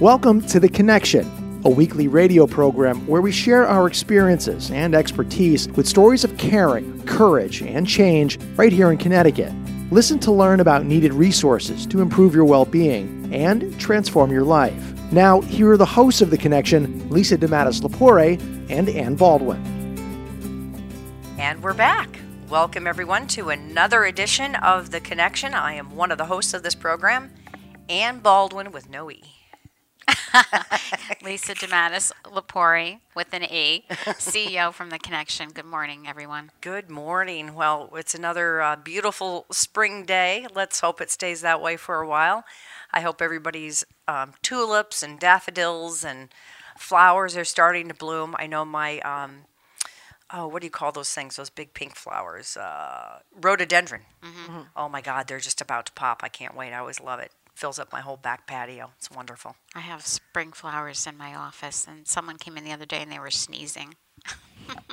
Welcome to The Connection, a weekly radio program where we share our experiences and expertise with stories of caring, courage, and change right here in Connecticut. Listen to learn about needed resources to improve your well being and transform your life. Now, here are the hosts of The Connection Lisa DeMattis Lapore and Ann Baldwin. And we're back. Welcome, everyone, to another edition of The Connection. I am one of the hosts of this program, Ann Baldwin with no E. Lisa DeMattis Lapore with an E, CEO from The Connection. Good morning, everyone. Good morning. Well, it's another uh, beautiful spring day. Let's hope it stays that way for a while. I hope everybody's um, tulips and daffodils and flowers are starting to bloom. I know my, um, oh, what do you call those things? Those big pink flowers? Uh, rhododendron. Mm-hmm. Oh my God, they're just about to pop. I can't wait. I always love it fills up my whole back patio. It's wonderful. I have spring flowers in my office, and someone came in the other day and they were sneezing.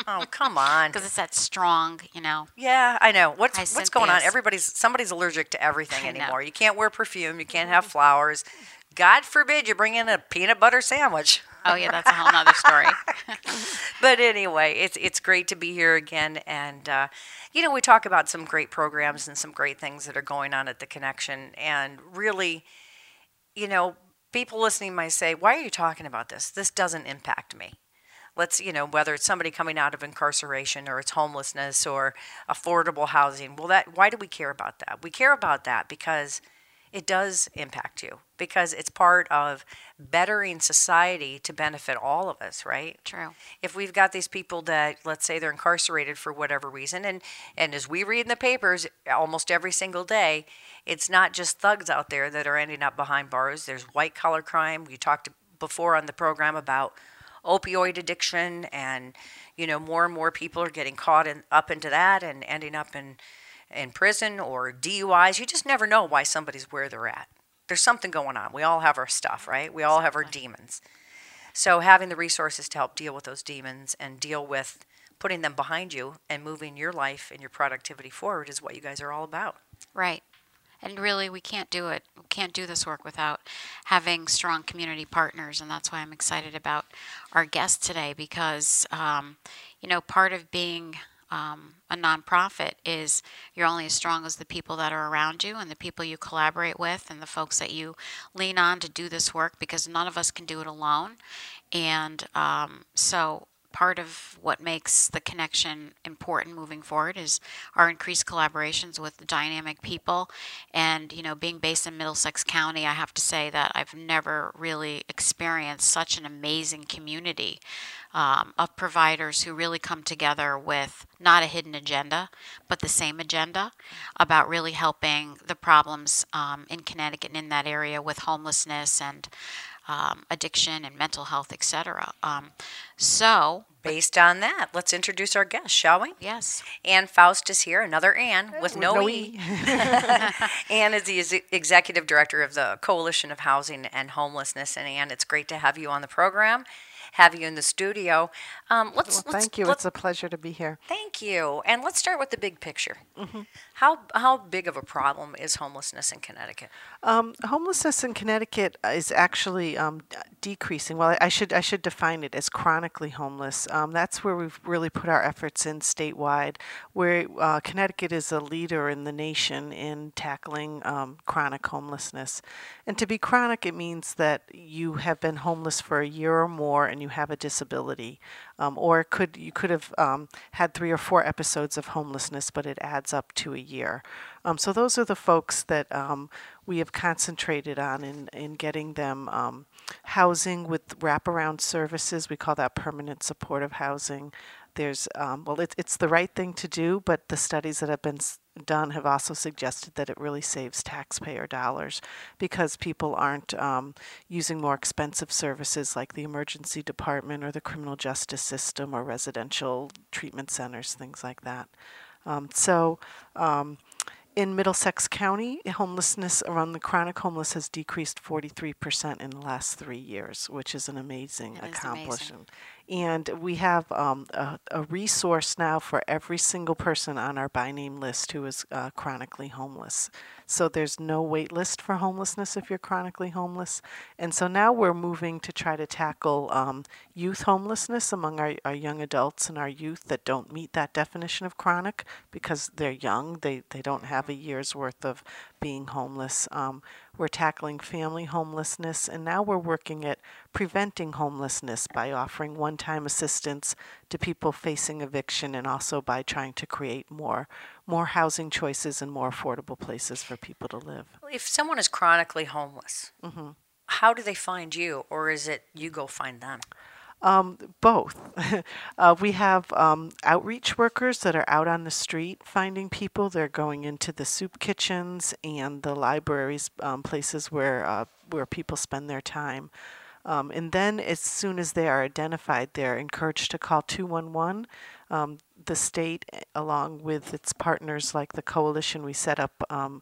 oh come on! Because it's that strong, you know. Yeah, I know. What's what's going on? Everybody's somebody's allergic to everything anymore. You can't wear perfume. You can't have flowers. God forbid you bring in a peanut butter sandwich. Oh yeah, that's a whole other story. but anyway, it's it's great to be here again, and uh, you know we talk about some great programs and some great things that are going on at the Connection, and really, you know, people listening might say, "Why are you talking about this? This doesn't impact me." Let's you know whether it's somebody coming out of incarceration or it's homelessness or affordable housing. Well, that why do we care about that? We care about that because it does impact you because it's part of bettering society to benefit all of us, right? True. If we've got these people that, let's say, they're incarcerated for whatever reason, and, and as we read in the papers almost every single day, it's not just thugs out there that are ending up behind bars. There's white collar crime. We talked before on the program about opioid addiction, and you know more and more people are getting caught in, up into that and ending up in in prison or DUIs. You just never know why somebody's where they're at. There's something going on. We all have our stuff, right? We all have our demons. So having the resources to help deal with those demons and deal with putting them behind you and moving your life and your productivity forward is what you guys are all about. Right. And really, we can't do it. We can't do this work without having strong community partners. And that's why I'm excited about our guest today because, um, you know, part of being um, a nonprofit is you're only as strong as the people that are around you and the people you collaborate with and the folks that you lean on to do this work because none of us can do it alone. And um, so part of what makes the connection important moving forward is our increased collaborations with dynamic people. And you know being based in middlesex county i have to say that i've never really experienced such an amazing community um, of providers who really come together with not a hidden agenda, but the same agenda about really helping the problems um, in Connecticut and in that area with homelessness and um, addiction and mental health, etc. Um, so, based on that, let's introduce our guest, shall we? Yes. Ann Faust is here, another Ann with, with no, no E. Ann is the executive director of the Coalition of Housing and Homelessness. And Ann, it's great to have you on the program have you in the studio. Um, let's, well, let's, thank you. Let's, it's a pleasure to be here. Thank you. And let's start with the big picture. Mm-hmm. How how big of a problem is homelessness in Connecticut? Um, homelessness in Connecticut is actually um, decreasing. Well, I should I should define it as chronically homeless. Um, that's where we've really put our efforts in statewide. Where uh, Connecticut is a leader in the nation in tackling um, chronic homelessness. And to be chronic, it means that you have been homeless for a year or more and you have a disability, um, or could you could have um, had three or four episodes of homelessness, but it adds up to a year. Um, so those are the folks that um, we have concentrated on in in getting them um, housing with wraparound services. We call that permanent supportive housing there's um, well it's, it's the right thing to do but the studies that have been done have also suggested that it really saves taxpayer dollars because people aren't um, using more expensive services like the emergency department or the criminal justice system or residential treatment centers, things like that. Um, so, um, in Middlesex County, homelessness around the chronic homeless has decreased 43% in the last three years, which is an amazing That is amazing. accomplishment. And we have um, a, a resource now for every single person on our by name list who is uh, chronically homeless. So there's no wait list for homelessness if you're chronically homeless. And so now we're moving to try to tackle um, youth homelessness among our, our young adults and our youth that don't meet that definition of chronic because they're young. They, they don't have a year's worth of being homeless. Um, we're tackling family homelessness, and now we're working at preventing homelessness by offering one time assistance to people facing eviction and also by trying to create more, more housing choices and more affordable places for people to live. If someone is chronically homeless, how do they find you, or is it you go find them? Um, both. uh, we have um, outreach workers that are out on the street finding people. They're going into the soup kitchens and the libraries, um, places where uh, where people spend their time. Um, and then, as soon as they are identified, they're encouraged to call 211. Um, the state, eh, along with its partners like the coalition, we set up um,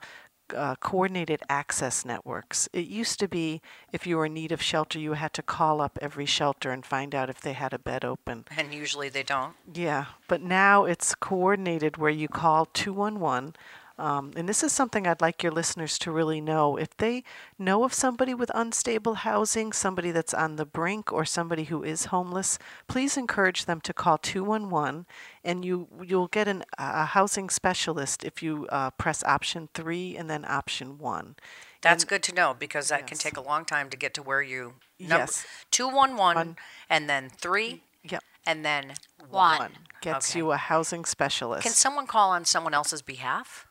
uh, coordinated access networks. It used to be if you were in need of shelter, you had to call up every shelter and find out if they had a bed open. And usually they don't. Yeah, but now it's coordinated where you call 211. Um, and this is something I'd like your listeners to really know. If they know of somebody with unstable housing, somebody that's on the brink, or somebody who is homeless, please encourage them to call 211 and you, you'll get an, a housing specialist if you uh, press option three and then option one. That's good to know because that can take a long time to get to where you number Yes. two one one One. and then three Yep. and then One. One gets Okay. you a housing specialist. Can someone call on someone else's behalf?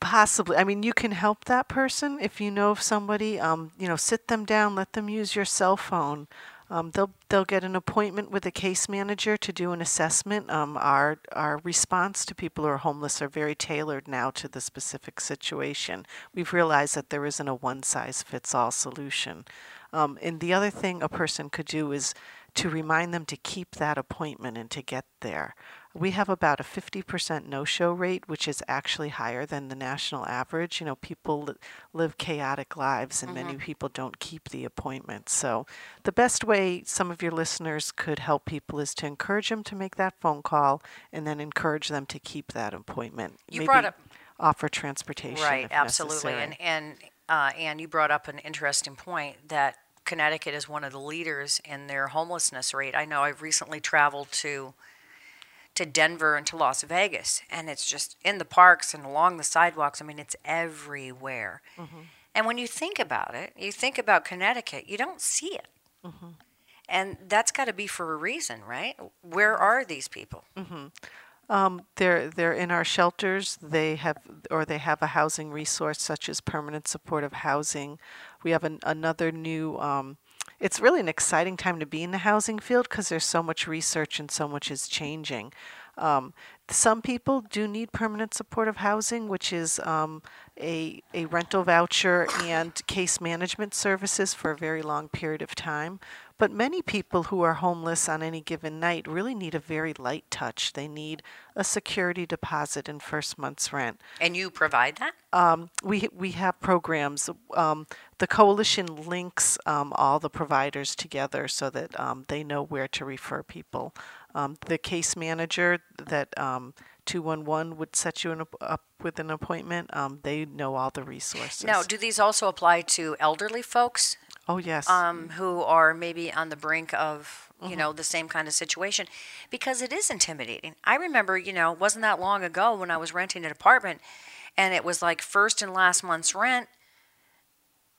Possibly. I mean, you can help that person if you know of somebody. Um, you know, sit them down, let them use your cell phone. Um, they'll they'll get an appointment with a case manager to do an assessment. Um, our our response to people who are homeless are very tailored now to the specific situation. We've realized that there isn't a one size fits all solution. Um, and the other thing a person could do is to remind them to keep that appointment and to get there. We have about a 50% no show rate, which is actually higher than the national average. You know, people li- live chaotic lives and many people don't keep the appointment. So, the best way some of your listeners could help people is to encourage them to make that phone call and then encourage them to keep that appointment. You Maybe brought up- offer transportation. Right, absolutely. necessary. And and uh, Ann, you brought up an interesting point that Connecticut is one of the leaders in their homelessness rate. I know I've recently traveled to to Denver and to Las Vegas, and it's just in the parks and along the sidewalks. I mean, it's everywhere. And when you think about it, you think about Connecticut, you don't see it. And that's got to be for a reason, right? Where are these people? Um, they're they're in our shelters. They have or they have a housing resource such as permanent supportive housing. We have an, another new. Um, it's really an exciting time to be in the housing field because there's so much research and so much is changing. Um, some people do need permanent supportive housing, which is um, a, a rental voucher and case management services for a very long period of time. But many people who are homeless on any given night really need a very light touch. They need a security deposit and first month's rent. And you provide that? Um, we we have programs. Um, the coalition links um, all the providers together so that um, they know where to refer people. Um, the case manager that um, 211 would set you an, up with an appointment. Um, they know all the resources. Now, do these also apply to elderly folks oh yes. um, who are maybe on the brink of, you know, the same kind of situation? Because it is intimidating. I remember, you know, it wasn't that long ago when I was renting an apartment and it was like first and last month's rent.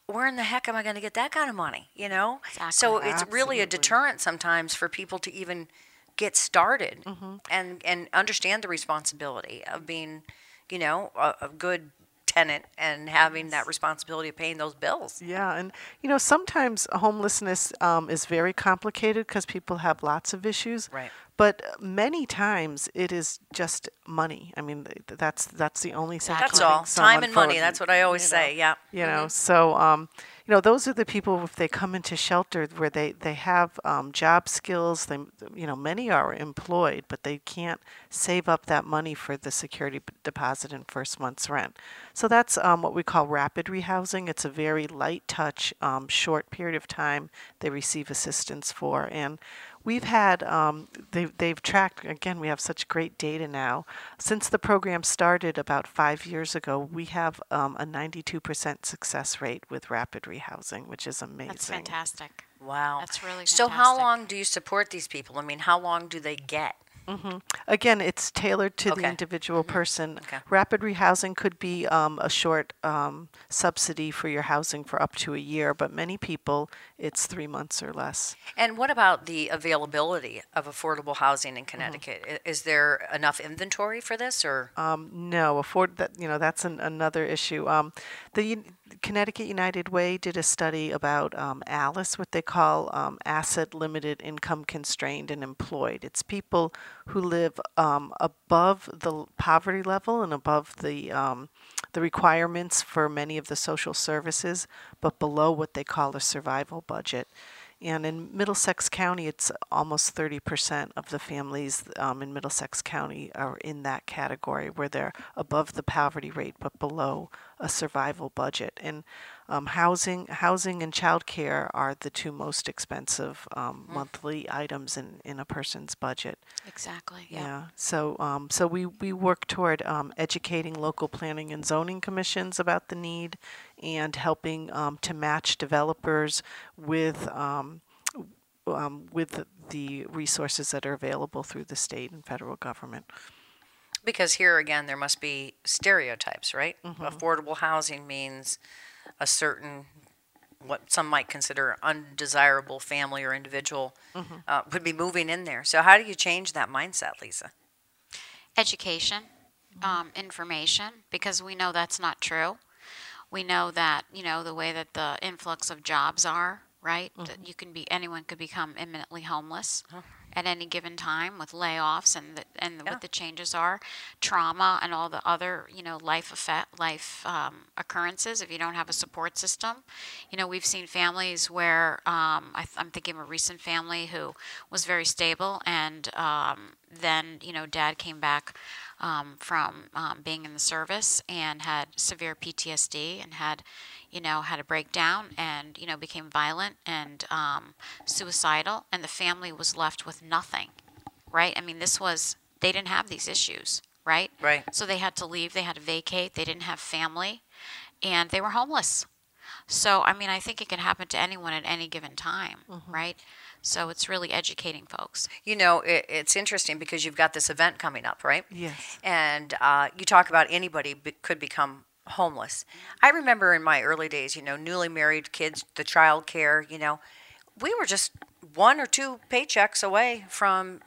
Where in the heck am I going to get that kind of money? You know? So Exactly. it's really a deterrent sometimes for people to even get started and, and understand the responsibility of being, you know, a, a good tenant and having that responsibility of paying those bills. Yeah, and you know sometimes homelessness um, is very complicated because people have lots of issues. Right. But many times it is just money. I mean, that's that's the only. That's all. Time and money. That's what I always you know, say. Yeah. You know, so um, you know, those are the people if they come into shelter where they they have um, job skills. They, you know, many are employed, but they can't save up that money for the security deposit and first month's rent. So that's um, what we call rapid rehousing. It's a very light touch, um, short period of time they receive assistance for, and We've had, um, they, they've tracked, again, we have such great data now. Since the program started about five years ago, we have um, a 92% success rate with rapid rehousing, which is amazing. That's fantastic. Wow. That's really So how long do you support these people? I mean, how long do they get? Again, it's tailored to Okay. the individual person. Okay. Rapid rehousing could be um, a short um, subsidy for your housing for up to a year, but many people, it's three months or less. And what about the availability of affordable housing Mm-hmm. in Connecticut? I- Is there enough inventory for this or? Um, no, afford that. You know, that's an, another issue. The Connecticut United Way did a study about um, ALICE, what they call um, asset limited, income constrained, and employed. It's people who live um, above the poverty level and above the um, the requirements for many of the social services, but below what they call a survival budget. And in Middlesex County, it's almost 30% of the families um, in Middlesex County are in that category where they're above the poverty rate but below a survival budget. And um, housing, housing and childcare are the two most expensive um, monthly items in, in a person's budget. Exactly. Yeah. Yeah. So, um, so we, we work toward um, educating local planning and zoning commissions about the need and helping um, to match developers with um, um, with the resources that are available through the state and federal government. Because here again, there must be stereotypes, right? Mm-hmm. Affordable housing means a certain, what some might consider undesirable family or individual Mm-hmm. uh, would be moving in there. So how do you change that mindset, Lisa? education, um, information, because we know that's not true. We know that you know the way that the influx of jobs are, right? That you can be anyone could become imminently homeless at any given time with layoffs and the, and Yeah. what the changes are, trauma and all the other you know life effect life um, occurrences. If you don't have a support system, you know we've seen families where um, I th- I'm thinking of a recent family who was very stable and um, then you know dad came back um, from um, being in the service and had severe PTSD and had, you know, had a breakdown and, you know, became violent and um, suicidal, and the family was left with nothing, right? I mean, this was, they didn't have these issues, right? Right. So they had to leave, they had to vacate, they didn't have family, and they were homeless. So, I mean, I think it can happen to anyone at any given time, right? So it's really educating folks. You know, it, it's interesting because you've got this event coming up, right? Yes. And uh, you talk about anybody be, could become homeless. I remember in my early days, you know, newly married kids, the child care, you know, we were just one or two paychecks away from,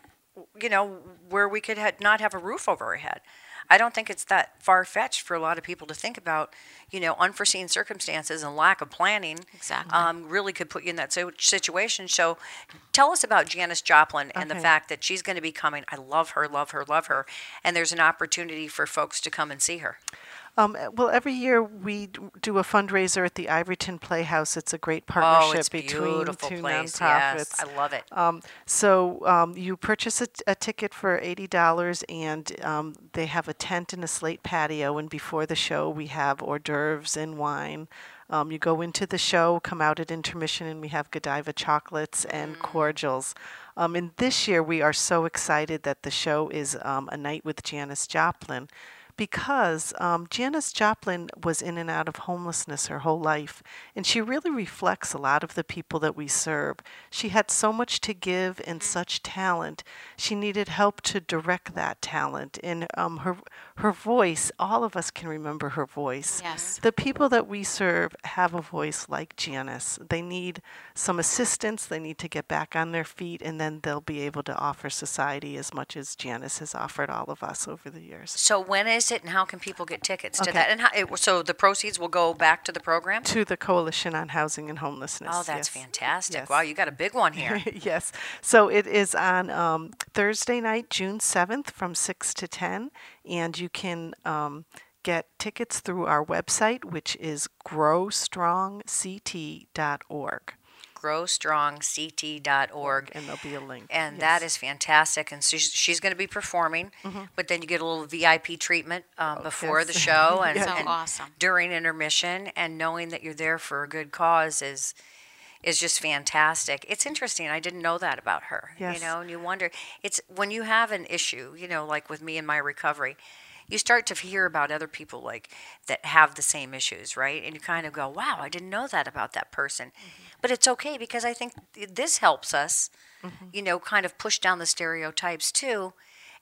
you know, where we could ha- not have a roof over our head. I don't think it's that far fetched for a lot of people to think about, you know, unforeseen circumstances and lack of planning. Exactly. Um, really could put you in that situation. So, tell us about Janis Joplin and the fact that she's going to be coming. I love her, love her, love her, and there's an opportunity for folks to come and see her. Um, uh, well, every year we do a fundraiser at the Ivoryton Playhouse. It's a great Oh, partnership it's between two place. nonprofits. Yes, I love it. Um, so um, you purchase a ticket for eighty dollars, and um, they have a tent and a slate patio. And before the show, we have hors d'oeuvres and wine. Um, you go into the show, come out at intermission, and we have Godiva chocolates and cordials. Um, and this year, we are so excited that the show is um, a night with Janis Joplin because um, Janis Joplin was in and out of homelessness her whole life, and she really reflects a lot of the people that we serve. She had so much to give and such talent. She needed help to direct that talent, and um, her her voice. All of us can remember her voice. Yes. The people that we serve have a voice like Janis. They need some assistance. They need to get back on their feet, and then they'll be able to offer society as much as Janis has offered all of us over the years. So when is it, and how can people get tickets to Okay. that? And how, it, so the proceeds will go back to the program. To the Coalition on Housing and Homelessness. Oh, that's yes. fantastic! Yes. Wow, you got a big one here. yes. So it is on um, Thursday night, June 7th from 6 to 10. And you can um, get tickets through our website, which is growstrongct.org. GrowStrongCT.org. And there'll be a link. And that Yes. is fantastic. And so she's, she's going to be performing, but then you get a little VIP treatment um, before the show and, So and awesome. during intermission. And knowing that you're there for a good cause is is just fantastic. It's interesting. I didn't know that about her. Yes. You know, and you wonder. It's when you have an issue. You know, like with me and my recovery. You start to hear about other people like that have the same issues, right? And you kind of go, "Wow, I didn't know that about that person." Mm-hmm. But it's okay because I think this helps us mm-hmm. you know, kind of push down the stereotypes too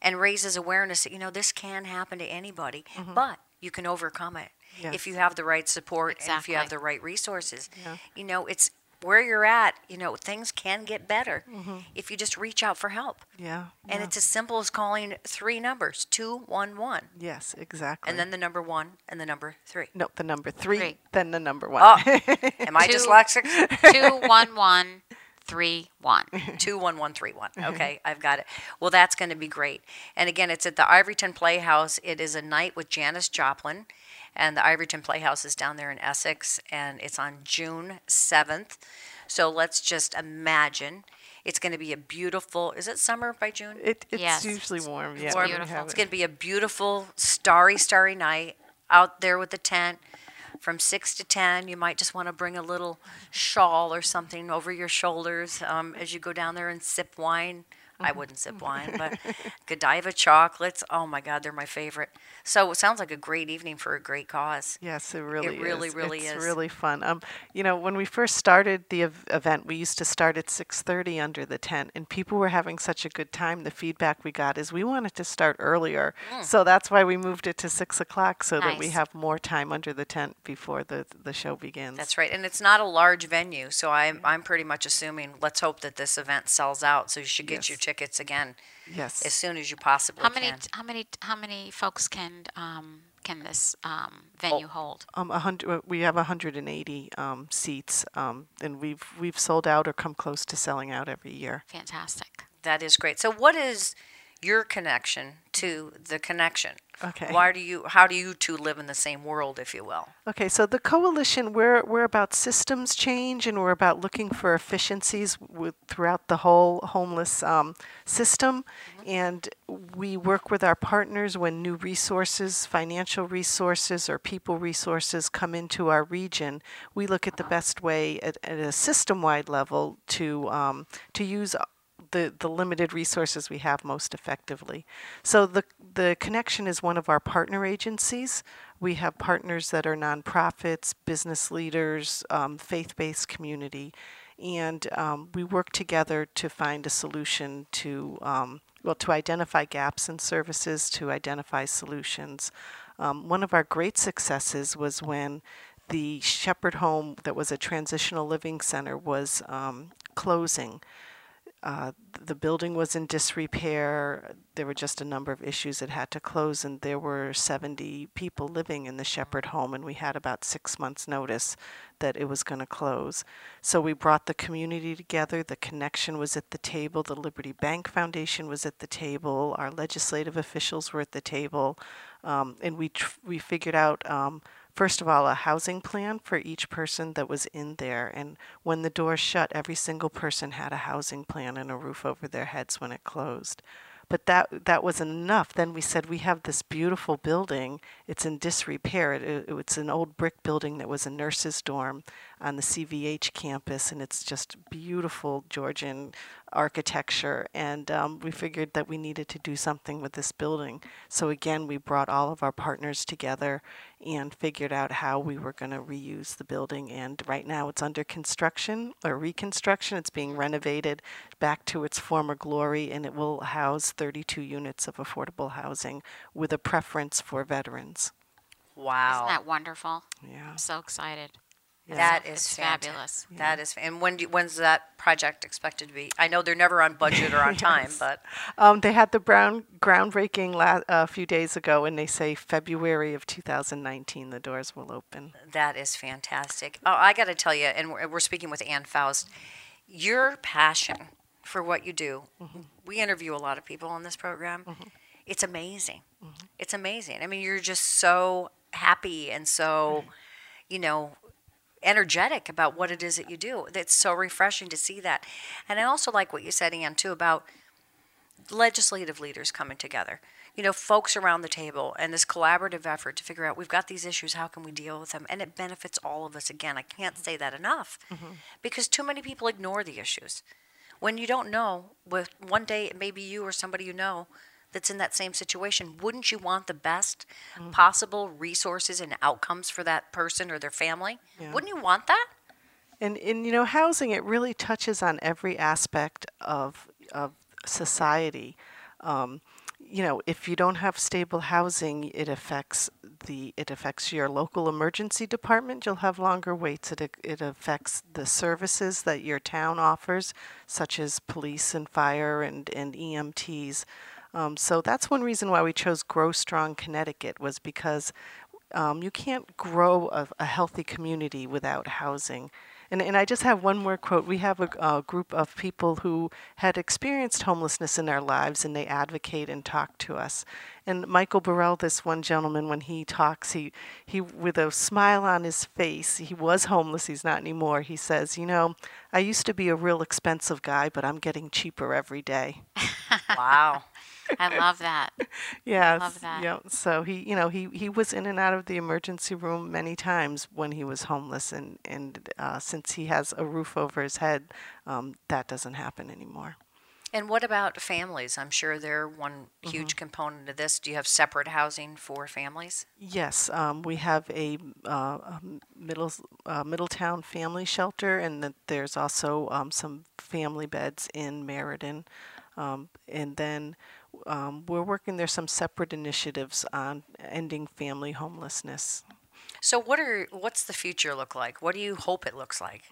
and raises awareness that, you know, this can happen to anybody, mm-hmm. but you can overcome it if you have the right support and if you have the right resources. Yeah. You know, it's where you're at, you know, things can get better mm-hmm. if you just reach out for help. Yeah. And yeah. it's as simple as calling three numbers 211 Yes, exactly. and then the number one and the number three. no, the number three, Three. then the number one. Oh, am I Two. dyslexic? Two one one three one. 21131. Okay, I've got it. Well, that's going to be great. And again, it's at the Ivoryton Playhouse. It is a night with Janis Joplin. And the Ivoryton Playhouse is down there in Essex. And it's on June 7th. So let's just imagine it's going to be a beautiful, is it summer by June? It, it's Yes, usually warm. it's yeah, when we beautiful. It's going to be a beautiful, starry, starry night out there with the tent. From 6 to 10, you might just want to bring a little shawl or something over your shoulders um, as you go down there and sip wine. I uh-huh. wouldn't sip wine, but Godiva chocolates. Oh my God, they're my favorite. So it sounds like a great evening for a great cause. Yes, it really it really, is. really it's is. really fun. Um, you know, when we first started the ev- event, we used to start at 6:30 under the tent, and people were having such a good time. The feedback we got is we wanted to start earlier, hmm. so that's why we moved it to six o'clock, so that we have more time under the tent before the the show begins. That's right, and it's not a large venue, so I'm mm-hmm. I'm pretty much assuming. Let's hope that this event sells out, so you should get your Yes. Tickets again Yes. as soon as you possibly How many can. how many how many folks can um, can this um, venue Oh. hold? Um, a hundred. We have 180 um, seats, um, and we've we've sold out or come close to selling out every year. Fantastic. That is great. So, what is your connection to the connection? Okay. Why do you? How do you two live in the same world, if you will? Okay, so the coalition, we're we're about systems change, and we're about looking for efficiencies with, throughout the whole homeless um, system, and we work with our partners when new resources, financial resources, or people resources come into our region. We look at the best way at, at a system-wide level to um, to use the, the limited resources we have most effectively. So the the connection is one of our partner agencies. We have partners that are nonprofits, business leaders, um, faith-based community, and um, we work together to find a solution to um, well to identify gaps in services, to identify solutions. Um, one of our great successes was when the Shepherd Home, that was a transitional living center, was um, closing. Uh, the building was in disrepair. There were just a number of issues that had to close, and there were 70 people living in the Shepherd home, and we had about six months' notice that it was going to close. So we brought the community together. The connection was at the table. The Liberty Bank Foundation was at the table. Our legislative officials were at the table, um, and we tr- we figured out. Um, first of all, a housing plan for each person that was in there. And when the doors shut, every single person had a housing plan and a roof over their heads when it closed. But that that wasn't enough. Then we said we have this beautiful building. It's in disrepair. It, it, it's an old brick building that was a nurse's dorm on the CVH campus, and it's just beautiful Georgian architecture. And um, we figured that we needed to do something with this building. So again, we brought all of our partners together and figured out how we were going to reuse the building. And right now, it's under construction or reconstruction. It's being renovated back to its former glory, and it will house 32 units of affordable housing with a preference for veterans. Wow. Isn't that wonderful? Yeah. I'm so excited. That is It's fabulous. That is, and when do, when's that project expected to be? I know they're never on budget or on time, but Um, they had the brown groundbreaking la- a few days ago, and they say February of 2019 the doors will open. that is fantastic. Oh, I got to tell you, and we're, we're speaking with Ann Faust, your passion for what you do. Mm-hmm. We interview a lot of people on this program. Mm-hmm. It's amazing. Mm-hmm. It's amazing. I mean, you're just so happy and so, you know, energetic about what it is that you do. It's so refreshing to see that. And I also like what you said, Ann, too, about legislative leaders coming together. You know, folks around the table and this collaborative effort to figure out we've got these issues, how can we deal with them? And it benefits all of us. Again, I can't say that enough mm-hmm. because too many people ignore the issues. When you don't know, with one day it may be you or somebody you know that's in that same situation, wouldn't you want the best possible resources and outcomes for that person or their family? Yeah. Wouldn't you want that? And in you know housing, it really touches on every aspect of of society. Um, you know, if you don't have stable housing, it affects the it affects your local emergency department. You'll have longer waits. It it affects the services that your town offers, such as police and fire and and EMTs. Um, so that's one reason why we chose Grow Strong Connecticut was because um, you can't grow a, a healthy community without housing. And, and I just have one more quote. We have a, a group of people who had experienced homelessness in their lives and they advocate and talk to us. And Michael Burrell, this one gentleman, when he talks, he, he with a smile on his face, he was homeless, he's not anymore. He says, You know, I used to be a real expensive guy, but I'm getting cheaper every day. Wow. I love that. Yes. Love that. Yeah. So he, you know, he, he was in and out of the emergency room many times when he was homeless, and and uh, since he has a roof over his head, um, that doesn't happen anymore. And what about families? I'm sure they're one huge component of this. Do you have separate housing for families? Yes, um, we have a, uh, a middle uh, Middletown family shelter, and that there's also um, some family beds in Meriden, um, and then um, we're working. There's some separate initiatives on ending family homelessness. So what are what's the future look like? What do you hope it looks like?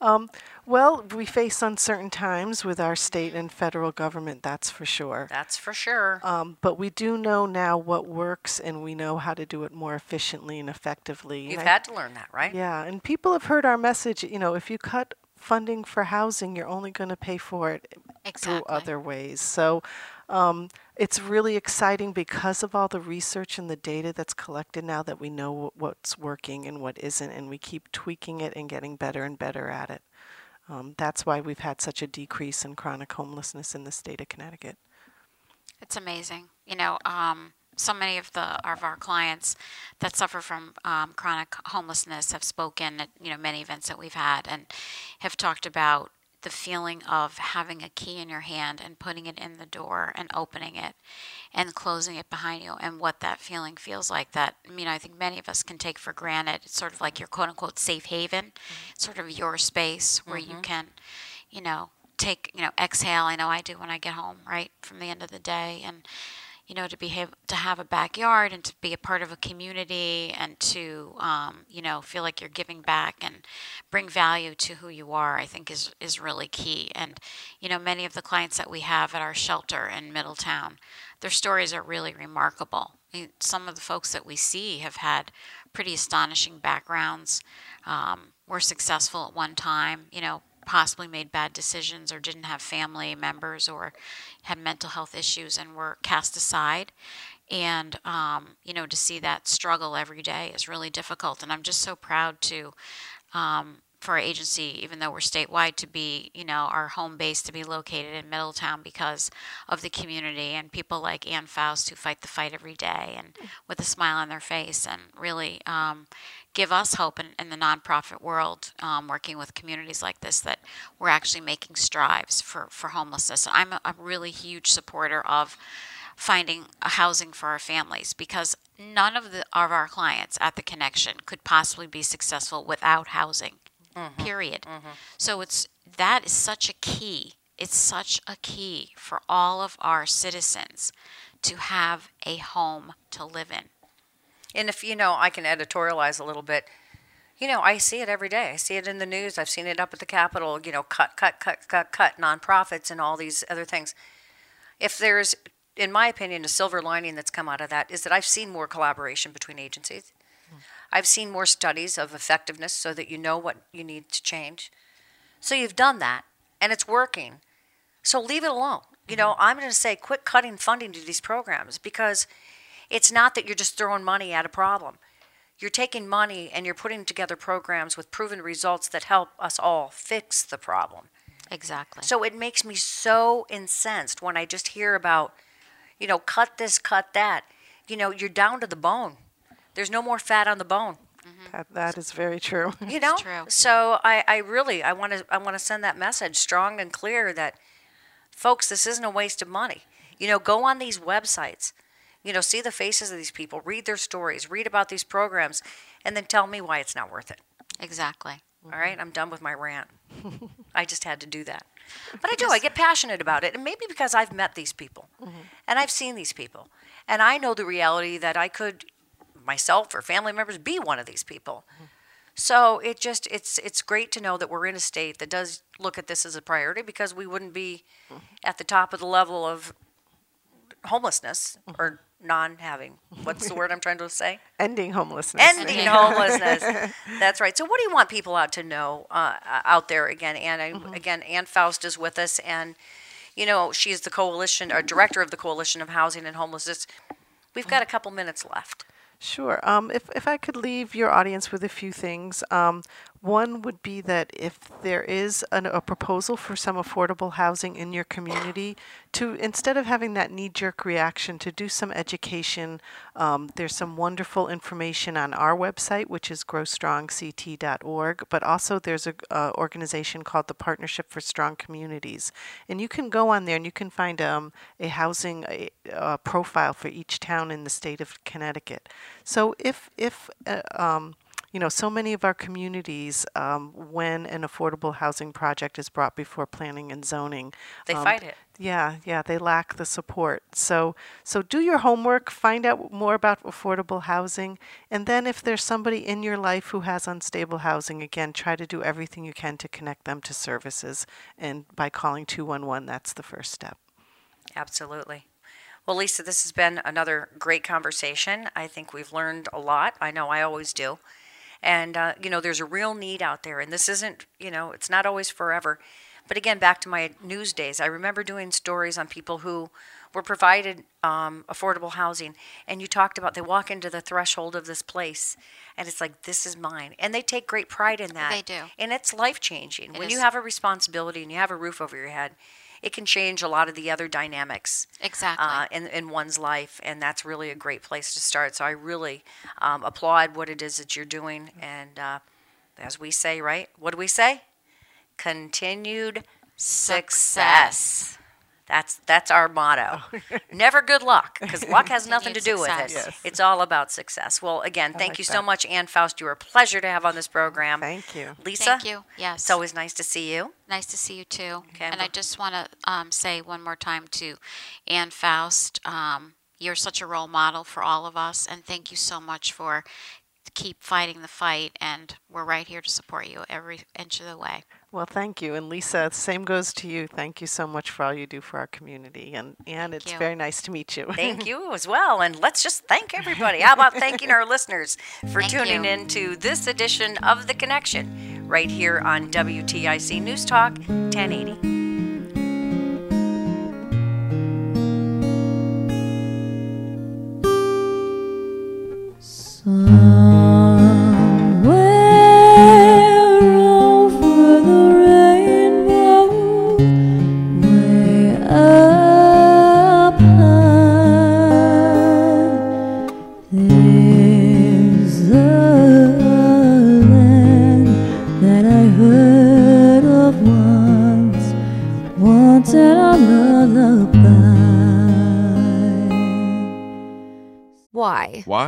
Um, well, we face uncertain times with our state and federal government, that's for sure. That's for sure. Um, but we do know now what works and we know how to do it more efficiently and effectively. And You've I- had to learn that, right? Yeah, and people have heard our message. You know, if you cut funding for housing, you're only going to pay for it through other ways. So um, it's really exciting because of all the research and the data that's collected now that we know what's working and what isn't, and we keep tweaking it and getting better and better at it. Um, that's why we've had such a decrease in chronic homelessness in the state of Connecticut. It's amazing. You know, um, so many of the of our clients that suffer from um, chronic homelessness have spoken at you know many events that we've had and have talked about the feeling of having a key in your hand and putting it in the door and opening it and closing it behind you and what that feeling feels like that I mean I think many of us can take for granted. It's sort of like your quote unquote safe haven mm-hmm. sort of your space where you mm-hmm. can you know take you know exhale. I know I do when I get home right from the end of the day. And you know, to behave, to have a backyard and to be a part of a community and to, um, you know, feel like you're giving back and bring value to who you are, I think is, is really key. And, you know, many of the clients that we have at our shelter in Middletown, their stories are really remarkable. Some of the folks that we see have had pretty astonishing backgrounds, um, were successful at one time, you know, possibly made bad decisions or didn't have family members or had mental health issues and were cast aside. And, um, you know, to see that struggle every day is really difficult. And I'm just so proud to, um, for our agency, even though we're statewide, to be, you know, our home base to be located in Middletown because of the community and people like Ann Faust who fight the fight every day and with a smile on their face and really um, give us hope in, in the nonprofit world, um, working with communities like this, that we're actually making strides for, for homelessness. I'm a, a really huge supporter of finding a housing for our families because none of the of our clients at the connection could possibly be successful without housing period. So it's that is such a key it's such a key for all of our citizens to have a home to live in And if you know, I can editorialize a little bit. You know, I see it every day. I see it in the news. I've seen it up at the Capitol, you know, cut, cut, cut, cut, cut, nonprofits and all these other things. If there's, in my opinion, a silver lining that's come out of that is that I've seen more collaboration between agencies. Hmm. I've seen more studies of effectiveness so that you know what you need to change. So you've done that and it's working. So leave it alone. You know, mm-hmm. I'm going to say quit cutting funding to these programs because it's not that you're just throwing money at a problem. You're taking money and you're putting together programs with proven results that help us all fix the problem. Exactly. So it makes me so incensed when I just hear about, you know, cut this, cut that. You know, you're down to the bone. There's no more fat on the bone. Mm-hmm. That, that is very true. You know. true. So I, I really I want to I want to send that message strong and clear that, folks, this isn't a waste of money. You know, go on these websites. You know, see the faces of these people, read their stories, read about these programs, and then tell me why it's not worth it. exactly. All right, mm-hmm. I'm done with my rant. I just had to do that. But I do, I get passionate about it. And maybe because I've met these people mm-hmm. and I've seen these people. And I know the reality that I could, myself or family members, be one of these people. Mm-hmm. So it just it's it's great to know that we're in a state that does look at this as a priority because we wouldn't be at the top of the level of homelessness or non having. What's the word I'm trying to say? Ending homelessness. ending homelessness. That's right. So, what do you want people out to know uh, out there again? And I, again, Ann Faust is with us, and you know she's the coalition or director of the coalition of housing and homelessness. We've got a couple minutes left. Sure. Um, if, if I could leave your audience with a few things, um, one would be that if there is an, a proposal for some affordable housing in your community, to instead of having that knee jerk reaction, to do some education. Um, there's some wonderful information on our website, which is growstrongct.org, but also there's a uh, organization called the Partnership for Strong Communities, and you can go on there and you can find um, a housing a, a profile for each town in the state of Connecticut. So if if uh, um, you know, so many of our communities, um, when an affordable housing project is brought before planning and zoning, They um, fight it. Yeah, yeah, they lack the support. So, so do your homework, find out more about affordable housing, and then if there's somebody in your life who has unstable housing, again, try to do everything you can to connect them to services. And by calling 211, that's the first step. Absolutely. Well, Lisa, this has been another great conversation. I think we've learned a lot. I know I always do. And, uh, you know, there's a real need out there. And this isn't, you know, it's not always forever. But again, back to my news days, I remember doing stories on people who were provided um, affordable housing. And you talked about they walk into the threshold of this place and it's like, this is mine. And they take great pride in that. They do. And it's life changing. It When you have a responsibility and you have a roof over your head, it can change a lot of the other dynamics Exactly. uh, in, in one's life, and that's really a great place to start. So I really um, applaud what it is that you're doing, and uh, as we say, right? What do we say? Continued success. That's that's our motto. Never good luck, because luck has nothing to do Continued with it. Yes. It's all about success. Well, again, thank like you so much, Ann Faust. You were a pleasure to have on this program. Thank you. Lisa, Thank you. Yes. it's always nice to see you. Nice to see you too. Okay, and I'm I go- just want to um, say one more time to Ann Faust, um, you're such a role model for all of us, and thank you so much for keep fighting the fight. And we're right here to support you every inch of the way. Well, thank you. And Lisa, same goes to you. Thank you so much for all you do for our community. And, and it's you. very nice to meet you. Thank you as well. And let's just thank everybody. How about thanking our listeners for Thank tuning you. in to this edition of The Connection right here on WTIC News Talk 1080. Somewhere